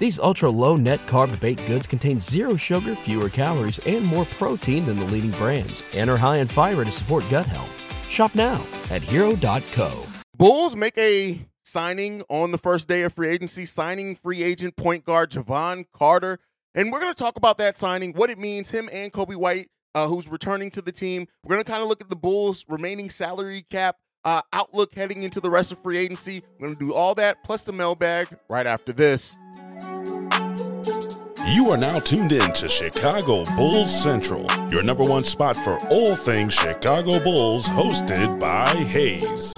These ultra low net carb baked goods contain zero sugar, fewer calories, and more protein than the leading brands, and are high in fiber to support gut health. Shop now at hero.co. Bulls make a signing on the first day of free agency, signing free agent point guard Jevon Carter. And we're going to talk about that signing, what it means, him and Coby White, uh, who's returning to the team. We're going to kind of look at the Bulls' remaining salary cap uh, outlook heading into the rest of free agency. We're going to do all that plus the mailbag right after this. You are now tuned in to Chicago Bulls Central, your number one spot for all things Chicago Bulls, hosted by Haize.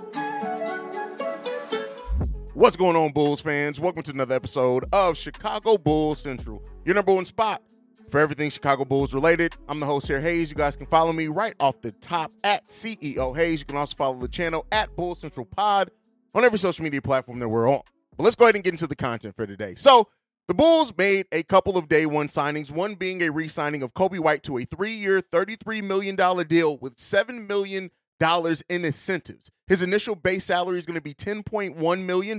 What's going on, Bulls fans? Welcome to another episode of Chicago Bulls Central, your number one spot for everything Chicago Bulls related. I'm the host here, Haize. You guys can follow me right off the top at CEO Haize. You can also follow the channel at Bulls Central Pod on every social media platform that we're on. But let's go ahead and get into the content for today. So, the Bulls made a couple of day one signings, one being a re signing of Coby White to a three year, $33 million deal with $7 million in incentives. His initial base salary is going to be $10.1 million,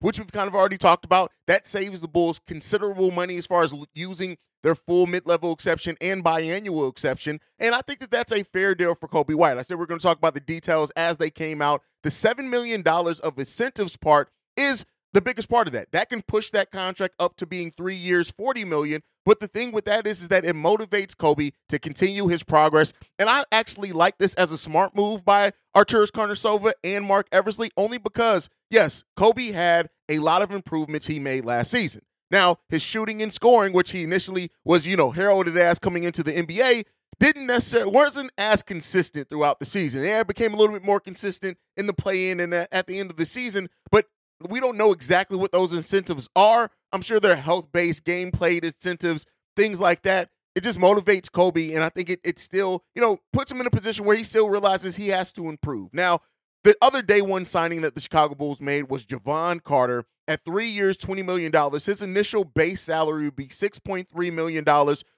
which we've kind of already talked about. That saves the Bulls considerable money as far as using their full mid level exception and biannual exception. And I think that that's a fair deal for Coby White. I said we're going to talk about the details as they came out. The $7 million of incentives part is the biggest part of that. That can push that contract up to being three years, 40 million. But the thing with that is, is that it motivates Coby to continue his progress. And I actually like this as a smart move by Arturas Karnisovas and Marc Eversley, only because, yes, Coby had a lot of improvements he made last season. Now, his shooting and scoring, which he initially was, you know, heralded as coming into the NBA, didn't necessarily wasn't as consistent throughout the season. Yeah, it became a little bit more consistent in the play-in and at the end of the season, but we don't know exactly what those incentives are. I'm sure they're health-based, game-played incentives, things like that. It just motivates Coby, and I think it it still, you know, puts him in a position where he still realizes he has to improve. Now, the other day one signing that the Chicago Bulls made was Jevon Carter at three years, $20 million. His initial base salary would be $6.3 million,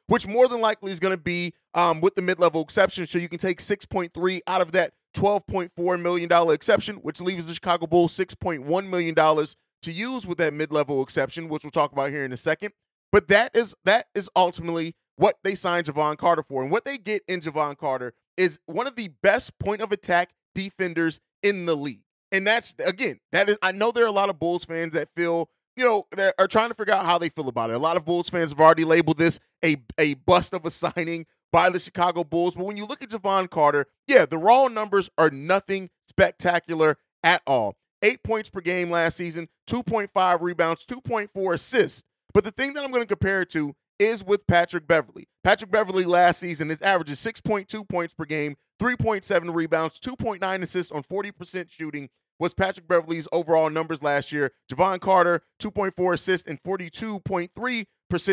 which more than likely is going to be um, with the mid level exception. So you can take 6.3 out of that $12.4 million exception, which leaves the Chicago Bulls $6.1 million to use with that mid level exception, which we'll talk about here in a second. But that is that is ultimately what they signed Jevon Carter for. And what they get in Jevon Carter is one of the best point of attack defenders in the league. And that's again, that is I know there are a lot of Bulls fans that feel, you know, that are trying to figure out how they feel about it. A lot of Bulls fans have already labeled this a a bust of a signing by the Chicago Bulls. But when you look at Jevon Carter, yeah, the raw numbers are nothing spectacular at all. Eight points per game last season, 2.5 rebounds, 2.4 assists. But the thing that I'm going to compare it to is with Patrick Beverley. Patrick Beverley last season, his average is 6.2 points per game, 3.7 rebounds, 2.9 assists on 40% shooting was Patrick Beverley's overall numbers last year. Jevon Carter, 2.4 assists and 42.3%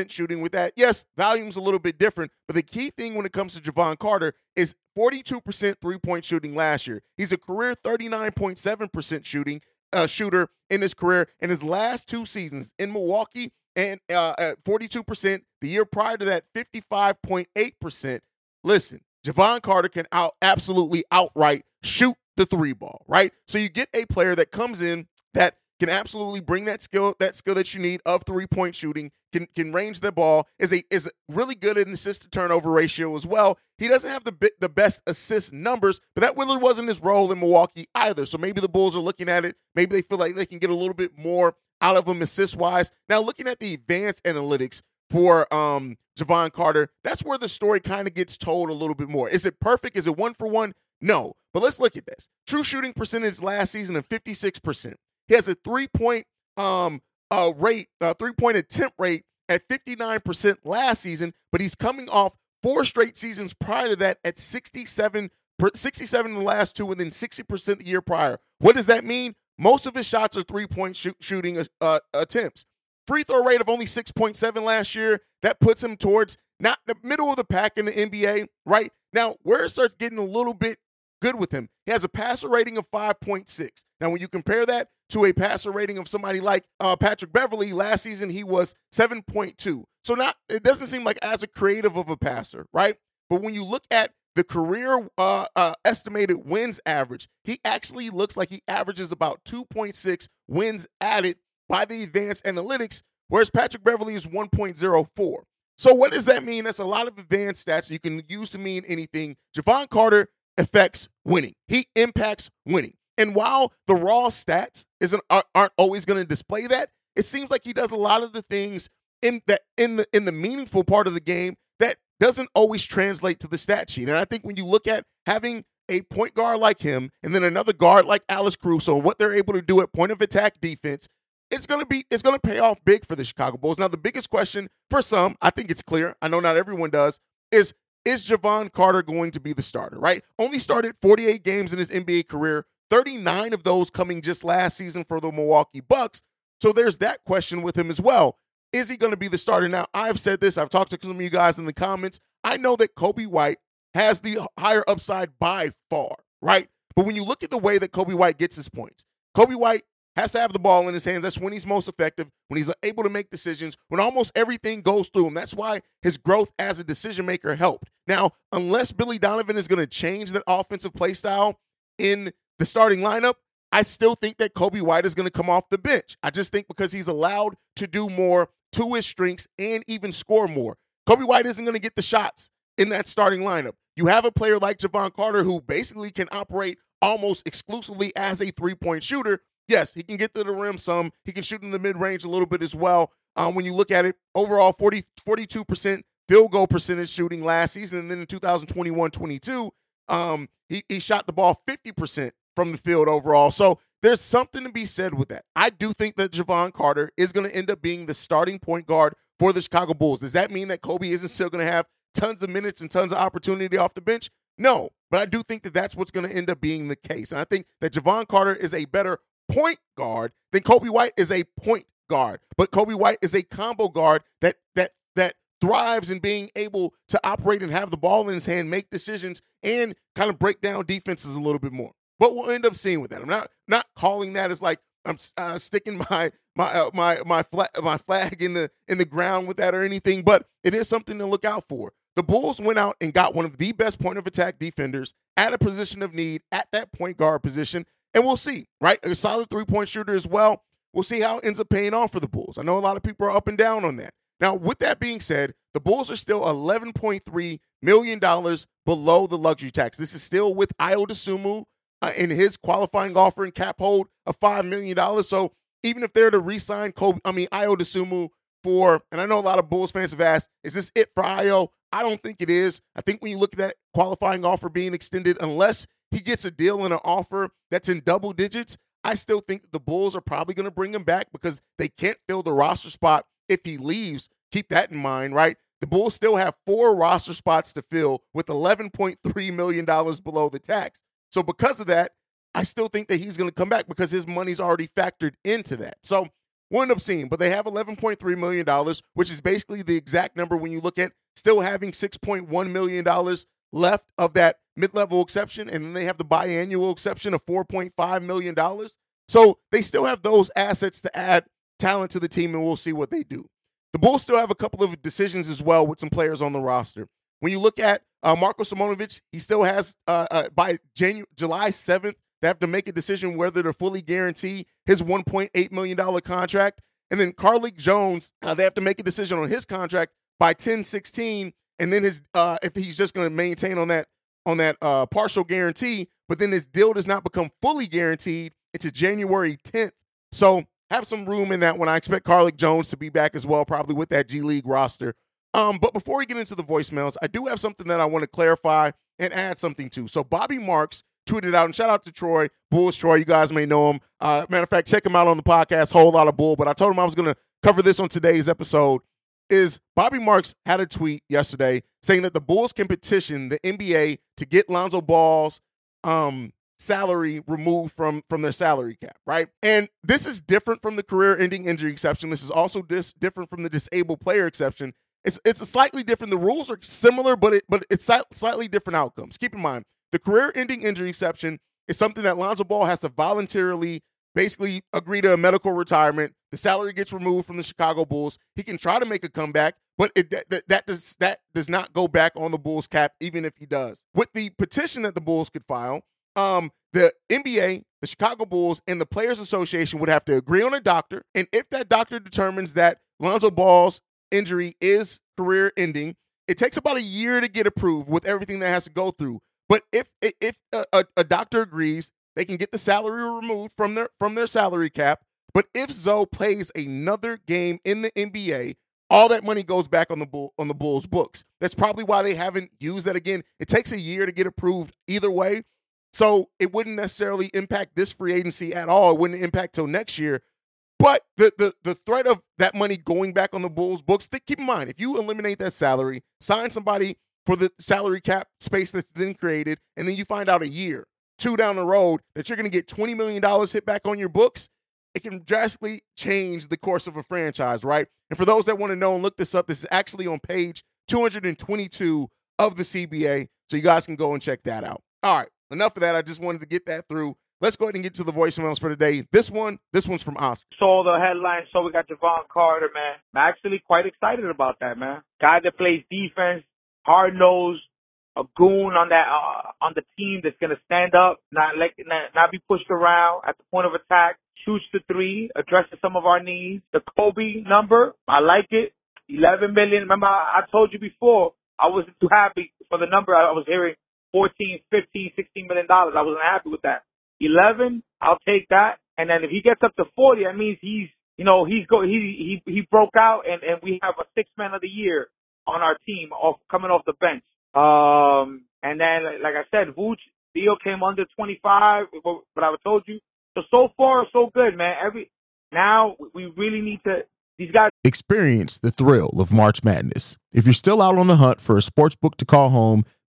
shooting with that. Yes, volume's a little bit different, but the key thing when it comes to Jevon Carter is 42% three-point shooting last year. He's a career 39.7% shooting uh, shooter in his career. In his last two seasons in Milwaukee and uh, at 42%, the year prior to that, 55.8%. Listen, Jevon Carter can out absolutely outright shoot the three ball, right? So you get a player that comes in that can absolutely bring that skill, that skill that you need of three point shooting, can can range the ball, is a is really good at an assist to turnover ratio as well. He doesn't have the the best assist numbers, but that really wasn't his role in Milwaukee either. So maybe the Bulls are looking at it. Maybe they feel like they can get a little bit more out of him assist wise. Now looking at the advanced analytics for um Jevon Carter, that's where the story kind of gets told a little bit more. Is it perfect? Is it one for one? No. But let's look at this. True shooting percentage last season of 56%. He has a three point um uh rate, uh, three point attempt rate at 59% last season, but he's coming off four straight seasons prior to that at 67 67 in the last two and then 60% the year prior. What does that mean? Most of his shots are three point shoot, shooting uh, uh, attempts. Free throw rate of only 6.7 last year. That puts him towards not the middle of the pack in the NBA, right? Now, where it starts getting a little bit good with him, he has a passer rating of 5.6. Now, when you compare that to a passer rating of somebody like uh, Patrick Beverley. last season he was 7.2. So not it doesn't seem like as a creative of a passer, right? But when you look at the career uh, uh, estimated wins average, he actually looks like he averages about 2.6 wins added by the advanced analytics, whereas Patrick Beverley is 1.04. So what does that mean? That's a lot of advanced stats you can use to mean anything. Jevon Carter affects winning. He impacts winning. And while the raw stats isn't aren't always going to display that, it seems like he does a lot of the things in that in the in the meaningful part of the game that doesn't always translate to the stat sheet. And I think when you look at having a point guard like him and then another guard like Alex Caruso, what they're able to do at point of attack defense, it's gonna be it's gonna pay off big for the Chicago Bulls. Now, the biggest question for some, I think it's clear. I know not everyone does, is is Jevon Carter going to be the starter? Right? Only started 48 games in his NBA career, 39 of those coming just last season for the Milwaukee Bucks. So there's that question with him as well. Is he going to be the starter? Now, I've said this. I've talked to some of you guys in the comments. I know that Coby White has the higher upside by far, right? But when you look at the way that Coby White gets his points, Coby White has to have the ball in his hands. That's when he's most effective, when he's able to make decisions, when almost everything goes through him. That's why his growth as a decision maker helped. Now, unless Billy Donovan is going to change that offensive play style in the starting lineup, I still think that Coby White is going to come off the bench. I just think because he's allowed to do more to his strengths and even score more. Coby White isn't going to get the shots in that starting lineup. You have a player like Jevon Carter who basically can operate almost exclusively as a three point shooter. Yes, he can get to the rim some. He can shoot in the mid range a little bit as well. Um, when you look at it, overall 40, 42% field goal percentage shooting last season. And then in 2021 22, um, he, he shot the ball 50% from the field overall. So there's something to be said with that. I do think that Jevon Carter is going to end up being the starting point guard for the Chicago Bulls. Does that mean that Coby isn't still going to have tons of minutes and tons of opportunity off the bench? No, but I do think that that's what's going to end up being the case. And I think that Jevon Carter is a better point guard than Coby White is a point guard. But Coby White is a combo guard that that that thrives in being able to operate and have the ball in his hand, make decisions, and kind of break down defenses a little bit more. What we'll end up seeing with that, I'm not not calling that as like I'm uh, sticking my my uh, my my flag my flag in the in the ground with that or anything, but it is something to look out for. The Bulls went out and got one of the best point of attack defenders at a position of need at that point guard position, and we'll see. Right, a solid three point shooter as well. We'll see how it ends up paying off for the Bulls. I know a lot of people are up and down on that. Now, with that being said, the Bulls are still $11.3 million below the luxury tax. This is still with Ayo Dosunmu uh, in his qualifying offer and cap hold of $5 million. So even if they're to re-sign Coby, I mean Ayo Dosunmu for, and I know a lot of Bulls fans have asked, is this it for Ayo? I don't think it is. I think when you look at that qualifying offer being extended, unless he gets a deal and an offer that's in double digits, I still think the Bulls are probably going to bring him back because they can't fill the roster spot if he leaves. Keep that in mind, right? The Bulls still have four roster spots to fill with $11.3 million below the tax. So because of that, I still think that he's going to come back because his money's already factored into that. So we'll end up seeing, but they have $11.3 million, which is basically the exact number when you look at still having $6.1 million left of that mid-level exception, and then they have the biannual exception of $4.5 million. So they still have those assets to add talent to the team, and we'll see what they do. The Bulls still have a couple of decisions as well with some players on the roster. When you look at uh, Marko Simonovic, he still has uh, uh, by July 7th, They have to make a decision whether to fully guarantee his $1.8 million contract. And then Carlik Jones, uh, they have to make a decision on his contract by 10 16. And then his uh, if he's just going to maintain on that on that uh, partial guarantee, but then his deal does not become fully guaranteed into January 10th. So have some room in that one. I expect Carlik Jones to be back as well, probably with that G League roster. Um, but before we get into the voicemails, I do have something that I want to clarify and add something to. So Bobby Marks tweeted out, and shout out to Troy, Bulls Troy. You guys may know him. Uh, matter of fact, check him out on the podcast, Whole Lot of Bull. But I told him I was going to cover this on today's episode. Is Bobby Marks had a tweet yesterday saying that the Bulls can petition the NBA to get Lonzo Ball's um, salary removed from from their salary cap, right? And this is different from the career-ending injury exception. This is also dis- different from the disabled player exception. It's it's slightly different. The rules are similar, but it but it's slightly different outcomes. Keep in mind, the career-ending injury exception is something that Lonzo Ball has to voluntarily basically agree to a medical retirement. The salary gets removed from the Chicago Bulls. He can try to make a comeback, but it, that, that does that does not go back on the Bulls cap, even if he does. With the petition that the Bulls could file, um, the NBA, the Chicago Bulls, and the Players Association would have to agree on a doctor, and if that doctor determines that Lonzo Ball's injury is career ending, it takes about a year to get approved with everything that has to go through. But if if a, a, doctor agrees, they can get the salary removed from their from their salary cap. But if Zoe plays another game in the NBA, all that money goes back on the bull on the Bulls books. That's probably why they haven't used that again. It takes a year to get approved either way. So it wouldn't necessarily impact this free agency at all. It wouldn't impact till next year. But the the the threat of that money going back on the Bulls books, keep in mind, if you eliminate that salary, sign somebody for the salary cap space that's then created, and then you find out a year, two down the road that you're going to get $20 million hit back on your books, it can drastically change the course of a franchise, right? And for those that want to know and look this up, this is actually on page 222 of the CBA. So you guys can go and check that out. All right, enough of that. I just wanted to get that through. Let's go ahead and get to the voicemails for today. This one, this one's from Oscar. Saw the headline, so we got Jevon Carter, man. I'm actually quite excited about that, man. Guy that plays defense, hard nosed, a goon on that uh, on the team that's gonna stand up, not like not, not be pushed around at the point of attack, shoots the three, addresses some of our needs. The Coby number, I like it. 11 million. Remember, I, I told you before, I wasn't too happy for the number. I was hearing 14, 15, 16 million dollars. I wasn't happy with that. 11, I'll take that. And then if he gets up to 40, that means he's, you know, he's go, he, he, he broke out and, and we have a six man of the year on our team off coming off the bench. Um, and then, like I said, Vooch deal came under 25, but I told you. So so far so good, man. Every now we really need to. These guys experience the thrill of March Madness. If you're still out on the hunt for a sports book to call home.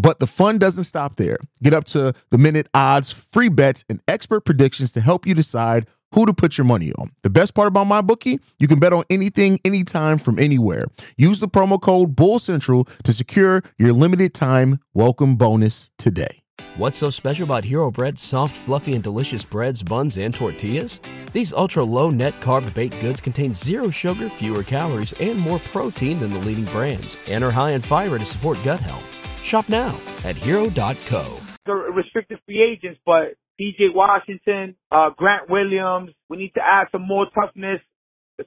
but the fun doesn't stop there. Get up to the minute odds, free bets, and expert predictions to help you decide who to put your money on. The best part about MyBookie, you can bet on anything, anytime, from anywhere. Use the promo code Bull Central to secure your limited time welcome bonus today. What's so special about Hero Bread's soft, fluffy, and delicious breads, buns, and tortillas? These ultra low net carb baked goods contain zero sugar, fewer calories, and more protein than the leading brands, and are high in fiber to support gut health. Shop now at hero.co. The restricted free agents, but PJ Washington, uh, Grant Williams. We need to add some more toughness,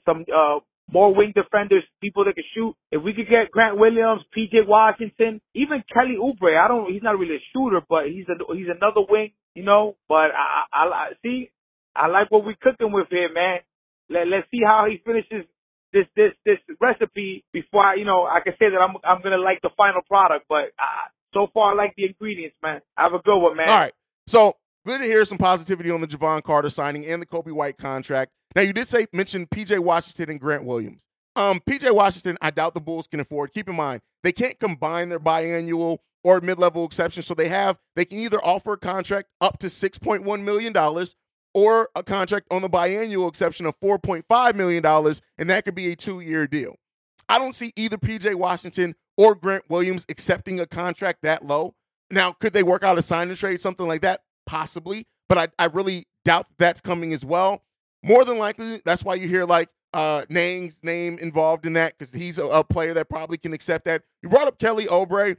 some uh, more wing defenders, people that can shoot. If we could get Grant Williams, PJ Washington, even Kelly Oubre. I don't. He's not really a shooter, but he's a he's another wing, you know. But I, I, I see. I like what we're cooking with here, man. Let Let's see how he finishes this this this recipe before I, you know, I can say that I'm I'm gonna like the final product. But uh, so far, I like the ingredients, man. Have a good one, man. All right. So Good to hear some positivity on the Jevon Carter signing and the Coby White contract. Now, you did say mention PJ Washington and Grant Williams. Um, PJ Washington, I doubt the Bulls can afford. Keep in mind, they can't combine their biannual or mid-level exception. So they have they can either offer a contract up to $6.1 million or a contract on the biannual exception of $4.5 million, and that could be a two year deal. I don't see either PJ Washington or Grant Williams accepting a contract that low. Now, could they work out a sign and trade, something like that? Possibly, but I, I really doubt that's coming as well. More than likely, that's why you hear like uh Niang's name involved in that because he's a, a, player that probably can accept that. You brought up Kelly Oubre.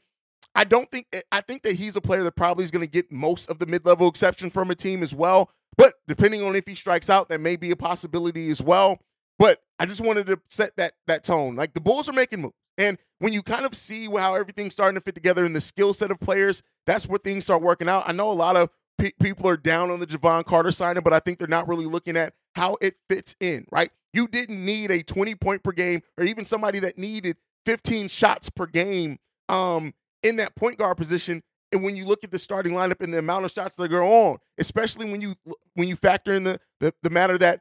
I don't think I think that he's a player that probably is going to get most of the mid-level exception from a team as well. But depending on if he strikes out, that may be a possibility as well. But I just wanted to set that that tone. Like the Bulls are making moves. And when you kind of see how everything's starting to fit together in the skill set of players, that's where things start working out. I know a lot of pe- people are down on the Jevon Carter signing, but I think they're not really looking at how it fits in, right? You didn't need a 20 point per game or even somebody that needed 15 shots per game um, in that point guard position. And when you look at the starting lineup and the amount of shots that go on, especially when you when you factor in the the, the matter that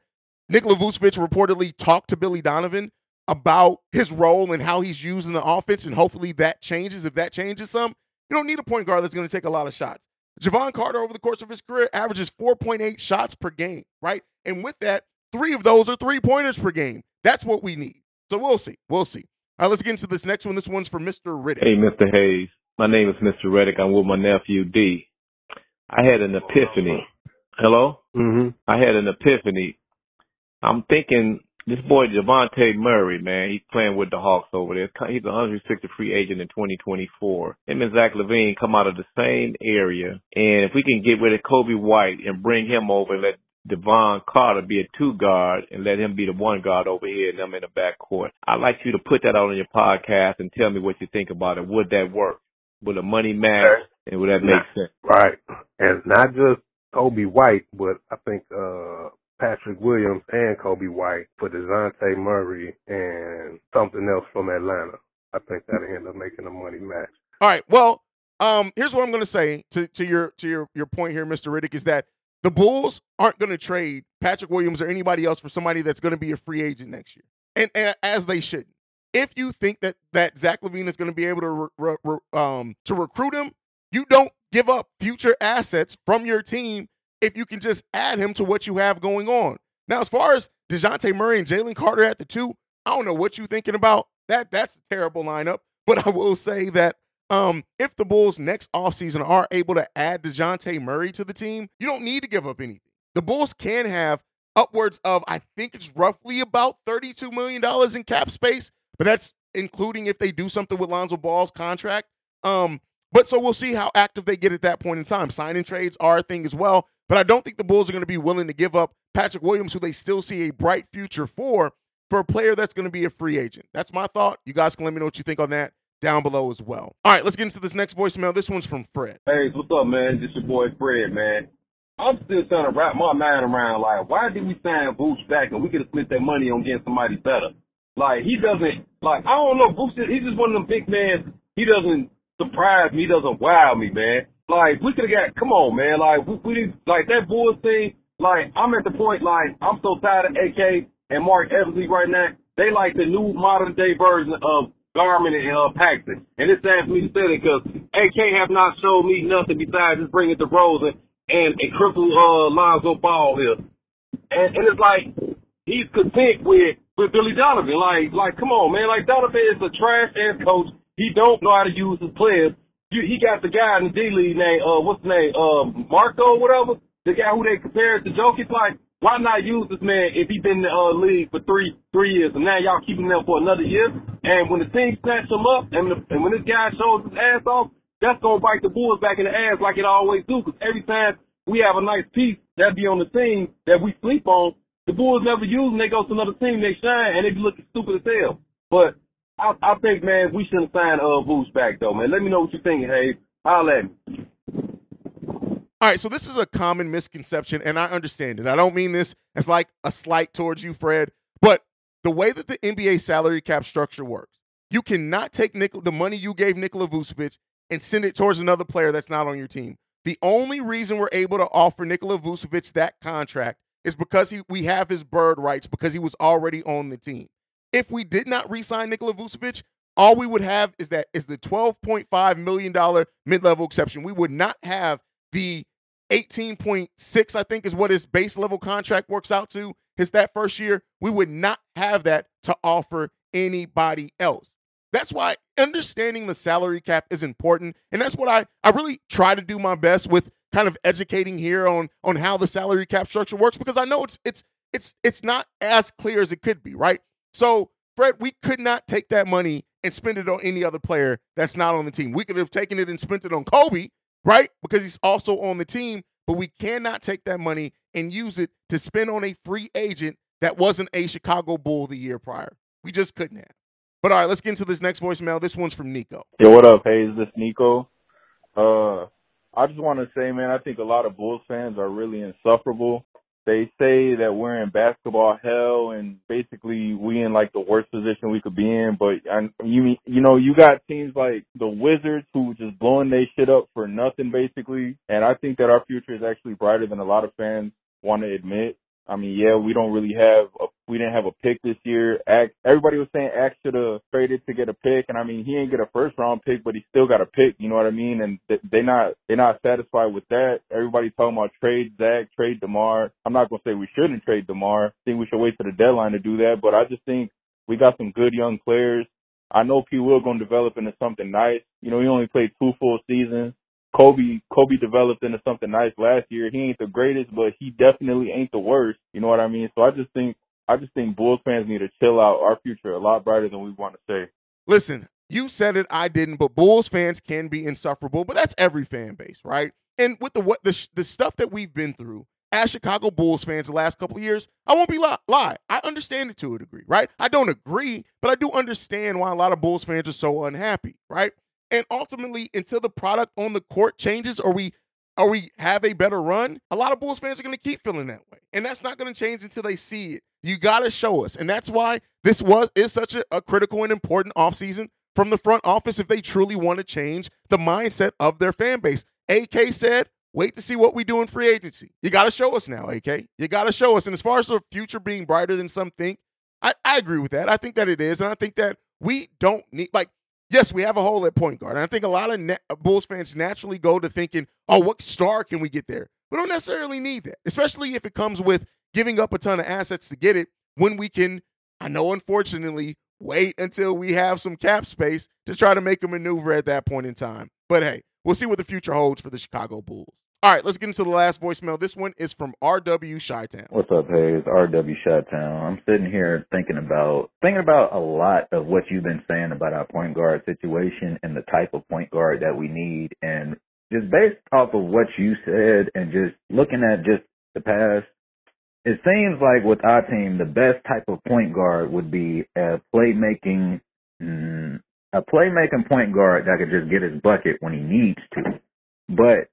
Nikola Vucevic reportedly talked to Billy Donovan about his role and how he's used in the offense, and hopefully that changes. If that changes some, you don't need a point guard that's going to take a lot of shots. Jevon Carter, over the course of his career, averages 4.8 shots per game, right? And with that, three of those are three pointers per game. That's what we need. So we'll see. We'll see. All right, let's get into this next one. This one's for Mr. Riddick. Hey, Mr. Haize. My name is Mr. Reddick. I'm with my nephew D. I had an epiphany. Hello? Mm-hmm. I had an epiphany. I'm thinking this boy Dejounte Murray, man, he's playing with the Hawks over there. He's an unrestricted free agent in 2024. Him and Zach LaVine come out of the same area, and if we can get rid of Coby White and bring him over and let Jevon Carter be a two guard and let him be the one guard over here and them in the back court. I'd like you to put that out on your podcast and tell me what you think about it. Would that work? Would a money match and would that make sense? Right. And not just Coby White, but I think uh Patrick Williams and Coby White for Dejounte Murray and something else from Atlanta. I think that'll end up making a money match. All right. Well, um, here's what I'm going to say to, to your to your your point here, Mr. Riddick, is that the Bulls aren't going to trade Patrick Williams or anybody else for somebody that's going to be a free agent next year, and, and as they shouldn't. If you think that that Zach LaVine is going to be able to re, re, re, um, to recruit him, you don't give up future assets from your team if you can just add him to what you have going on. Now, as far as DeJounte Murray and Jalen Carter at the two, I don't know what you're thinking about. That That's a terrible lineup. But I will say that um, if the Bulls next offseason are able to add DeJounte Murray to the team, you don't need to give up anything. The Bulls can have upwards of, I think it's roughly about $32 million in cap space, but that's including if they do something with Lonzo Ball's contract. Um, but so we'll see how active they get at that point in time. Signing trades are a thing as well. But I don't think the Bulls are going to be willing to give up Patrick Williams, who they still see a bright future for, for a player that's going to be a free agent. That's my thought. You guys can let me know what you think on that down below as well. All right, let's get into this next voicemail. This one's from Fred. Hey, what's up, man? This your boy Fred, man. I'm still trying to wrap my mind around like why did we sign Boots back and we could have spent that money on getting somebody better. Like he doesn't like I don't know Boots. He's just one of them big men. He doesn't surprise me. He doesn't wow me, man. Like we could have got. Come on, man. Like we, we like that Bulls thing. Like I'm at the point. Like I'm so tired of AK and Marc Eversley right now. They like the new modern day version of Gar Forman and uh, Paxson. And sad for me to that because AK have not showed me nothing besides just bringing DeRozan and a crippled uh, Lonzo Ball here. And, and it's like he's content with with Billy Donovan. Like like come on, man. Like Donovan is a trash ass coach. He don't know how to use his players you, he got the guy in the D League named uh what's the name uh Marco whatever the guy who they compared to Jokic like why not use this man if he been in the uh, league for three three years and now y'all keeping him there for another year and when the team snatch him up and the, and when this guy shows his ass off that's gonna bite the Bulls back in the ass like it always do because every time we have a nice piece that be on the team that we sleep on the Bulls never use them they go to another team they shine and they be looking stupid as hell but I, I think, man, we shouldn't sign uh Boots back though, man. Let me know what you're thinking, Hey, I'll let me. All right, so this is a common misconception, and I understand it. I don't mean this as like a slight towards you, Fred, the way that the NBA salary cap structure works, you cannot take the money you gave Nikola Vucevic and send it towards another player that's not on your team. The only reason we're able to offer Nikola Vucevic that contract is because he, we have his bird rights because he was already on the team. If we did not re-sign Nikola Vucevic, all we would have is that is the $12.5 million mid-level exception. We would not have the 18.6, I think, is what his base level contract works out to. His that first year, we would not have that to offer anybody else. That's why understanding the salary cap is important. And that's what I, I really try to do my best with kind of educating here on on how the salary cap structure works because I know it's it's it's it's not as clear as it could be, right? So, Fred, we could not take that money and spend it on any other player that's not on the team. We could have taken it and spent it on Coby, right? Because he's also on the team, but we cannot take that money and use it to spend on a free agent that wasn't a Chicago Bull the year prior. We just couldn't have. But all right, let's get into this next voicemail. This one's from Nico. Yo, what up, Haize? This Nico. Uh, I just want to say, man, I think a lot of Bulls fans are really insufferable. They say that we're in basketball hell and basically we in like the worst position we could be in. But I, you, you know, you got teams like the Wizards who just blowing their shit up for nothing basically. And I think that our future is actually brighter than a lot of fans want to admit. I mean, yeah, we don't really have a, we didn't have a pick this year. Act, everybody was saying Axe should have traded to get a pick, and I mean, he didn't get a first round pick, but he still got a pick. You know what I mean? And they not they're not satisfied with that. Everybody talking about trade Zach, trade Demar. I'm not gonna say we shouldn't trade Demar. I think we should wait to the deadline to do that. But I just think we got some good young players. I know P. Will gonna develop into something nice. You know, he only played two full seasons. Coby Coby developed into something nice last year. He ain't the greatest, but he definitely ain't the worst. You know what I mean? So I just think I just think Bulls fans need to chill out. Our future a lot brighter than we want to say. Listen, you said it, I didn't, but Bulls fans can be insufferable, but that's every fan base, right? And with the what the the stuff that we've been through as Chicago Bulls fans the last couple of years, I won't be lie, lie. I understand it to a degree, right? I don't agree, but I do understand why a lot of Bulls fans are so unhappy, right? And ultimately, until the product on the court changes or we or we have a better run, a lot of Bulls fans are going to keep feeling that way. And that's not going to change until they see it. You got to show us. And that's why this was is such a, a critical and important offseason from the front office if they truly want to change the mindset of their fan base. AK said, wait to see what we do in free agency. You got to show us now, AK. You got to show us. And as far as the future being brighter than some think, I, I agree with that. I think that it is. And I think that we don't need, like, yes, we have a hole at point guard. And I think a lot of Bulls fans naturally go to thinking, oh, what star can we get there? We don't necessarily need that, especially if it comes with giving up a ton of assets to get it when we can, I know, unfortunately, wait until we have some cap space to try to make a maneuver at that point in time. But hey, we'll see what the future holds for the Chicago Bulls. All right, let's get into the last voicemail. This one is from RW Chi-Town. What's up, Haize? RW Chi-Town. I'm sitting here thinking about thinking about a lot of what you've been saying about our point guard situation and the type of point guard that we need. And just based off of what you said and just looking at just the past, it seems like with our team, the best type of point guard would be a playmaking, mm, a playmaking point guard that could just get his bucket when he needs to. But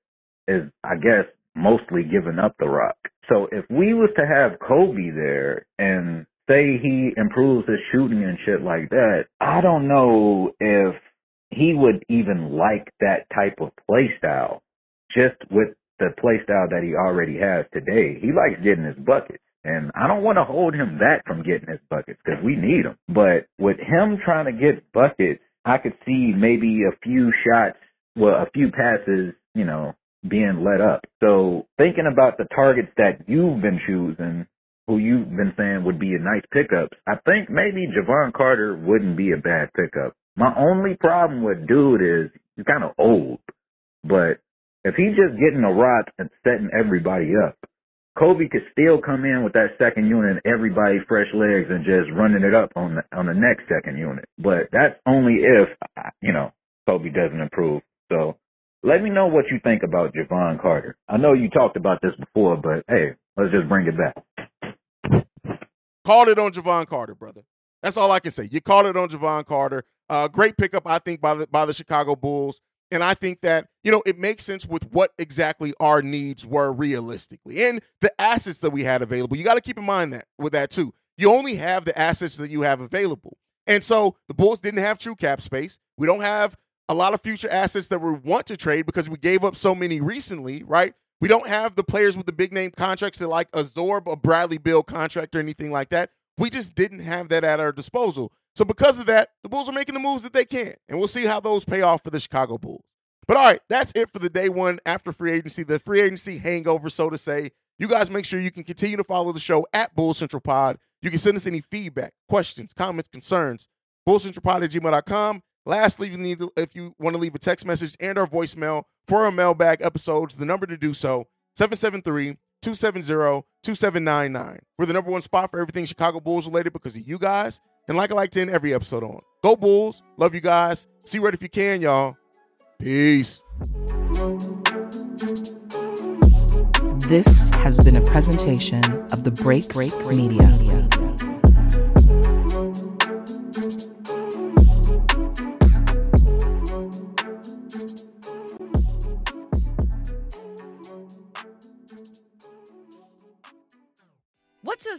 is, I guess, mostly giving up the rock. So if we was to have Coby there and say he improves his shooting and shit like that, I don't know if he would even like that type of play style just with the play style that he already has today. He likes getting his buckets. And I don't want to hold him back from getting his buckets because we need him. But with him trying to get buckets, I could see maybe a few shots, well, a few passes, you know, being let up. So thinking about the targets that you've been choosing, who you've been saying would be a nice pickups, I think maybe Jevon Carter wouldn't be a bad pickup. My only problem with dude is he's kind of old, but if he's just getting a rock and setting everybody up, Coby could still come in with that second unit, and everybody fresh legs, and just running it up on the on the next second unit. But that's only if you know Coby doesn't improve. So let me know what you think about Jevon Carter. I know you talked about this before, but hey, let's just bring it back. Called it on Jevon Carter, brother. That's all I can say. You called it on Jevon Carter. Uh, great pickup, I think, by the by the Chicago Bulls. And I think that, you know, it makes sense with what exactly our needs were realistically and the assets that we had available. You got to keep in mind that with that too. You only have the assets that you have available. And so the Bulls didn't have true cap space. We don't have a lot of future assets that we want to trade because we gave up so many recently, right? We don't have the players with the big name contracts that like absorb a Bradley Beal contract or anything like that. We just didn't have that at our disposal. So because of that, the Bulls are making the moves that they can, and we'll see how those pay off for the Chicago Bulls. But all right, that's it for the day one after free agency, the free agency hangover, so to say. You guys make sure you can continue to follow the show at Bull Central Pod. You can send us any feedback, questions, comments, concerns, bullcentralpod at gmail.com. Lastly, if you, need to, if you want to leave a text message and our voicemail for our mailbag episodes, the number to do so, 773-270-2799. We're the number one spot for everything Chicago Bulls related because of you guys. And like I like to end every episode on. Go Bulls. Love you guys. See red if you can, y'all. Peace. This has been a presentation of the Break Break Media.